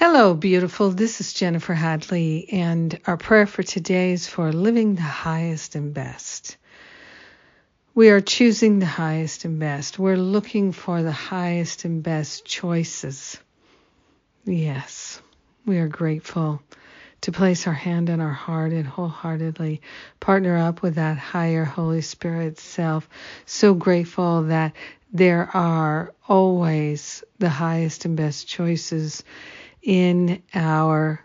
Hello, beautiful. This is Jennifer Hadley, and our prayer for today is for living the highest and best. We are choosing the highest and best. We're looking for the highest and best choices. Yes, we are grateful to place our hand on our heart and wholeheartedly partner up with that higher Holy Spirit self. So grateful that there are always the highest and best choices in our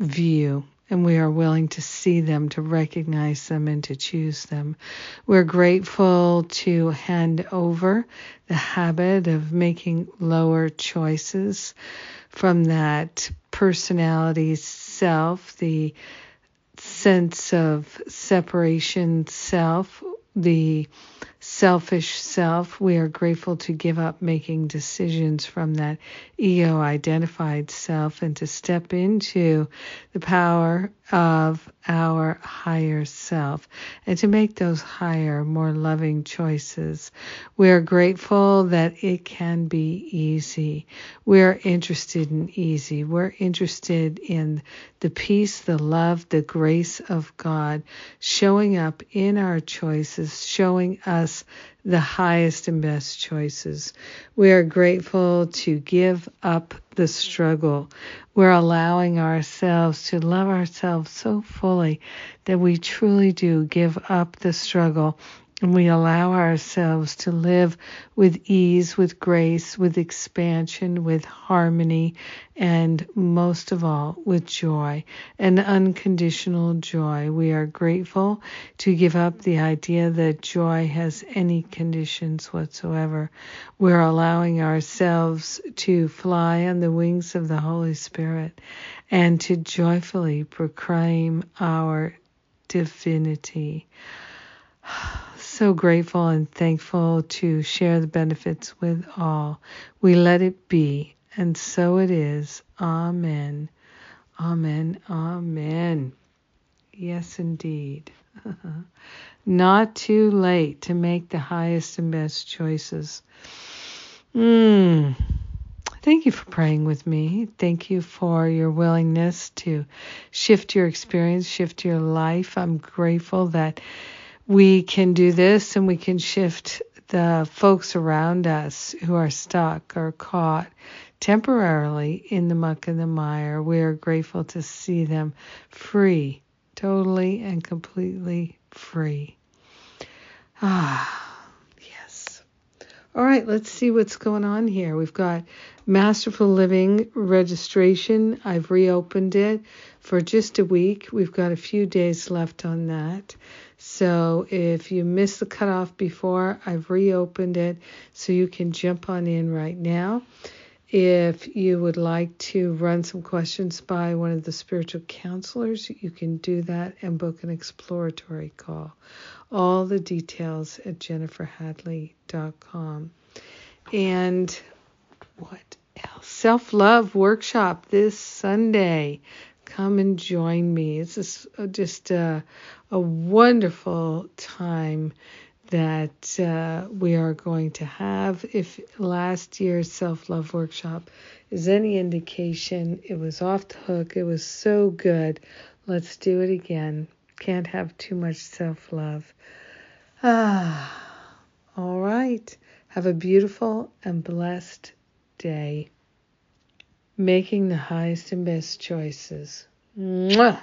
view and we are willing to see them, to recognize them, and to choose them. We're grateful to hand over the habit of making lower choices from that personality self, the sense of separation self, the selfish self. We are grateful to give up making decisions from that ego identified self and to step into the power of our higher self and to make those higher, more loving choices. We are grateful that it can be easy. We are interested in easy. We're interested in the peace, the love, the grace of God showing up in our choices, showing us the highest and best choices. We are grateful to give up the struggle. We're allowing ourselves to love ourselves so fully that we truly do give up the struggle and we allow ourselves to live with ease, with grace, with expansion, with harmony, and most of all, with joy, an unconditional joy. We are grateful to give up the idea that joy has any conditions whatsoever. We're allowing ourselves to fly on the wings of the Holy Spirit and to joyfully proclaim our divinity so grateful and thankful to share the benefits with all. We let it be, and so it is. Amen. Amen. Amen. Yes, indeed. Not too late to make the highest and best choices. Mm. Thank you for praying with me. Thank you for your willingness to shift your experience, shift your life. I'm grateful that we can do this and we can shift the folks around us who are stuck or caught temporarily in the muck and the mire. We are grateful to see them free, totally and completely free. Ah. All right, let's see what's going on here. We've got Masterful Living registration. I've reopened it for just a week. We've got a few days left on that. So if you missed the cutoff before, I've reopened it so you can jump on in right now. If you would like to run some questions by one of the spiritual counselors, you can do that and book an exploratory call. All the details at jenniferhadley.com. And what else? Self love workshop this Sunday come and join me. It's just, a, a wonderful time that uh, we are going to have. If last year's self love workshop is any indication, it was off the hook. It was so good. Let's do it again. Can't have too much self love. Ah, all right. Have a beautiful and blessed day making the highest and best choices. Mwah!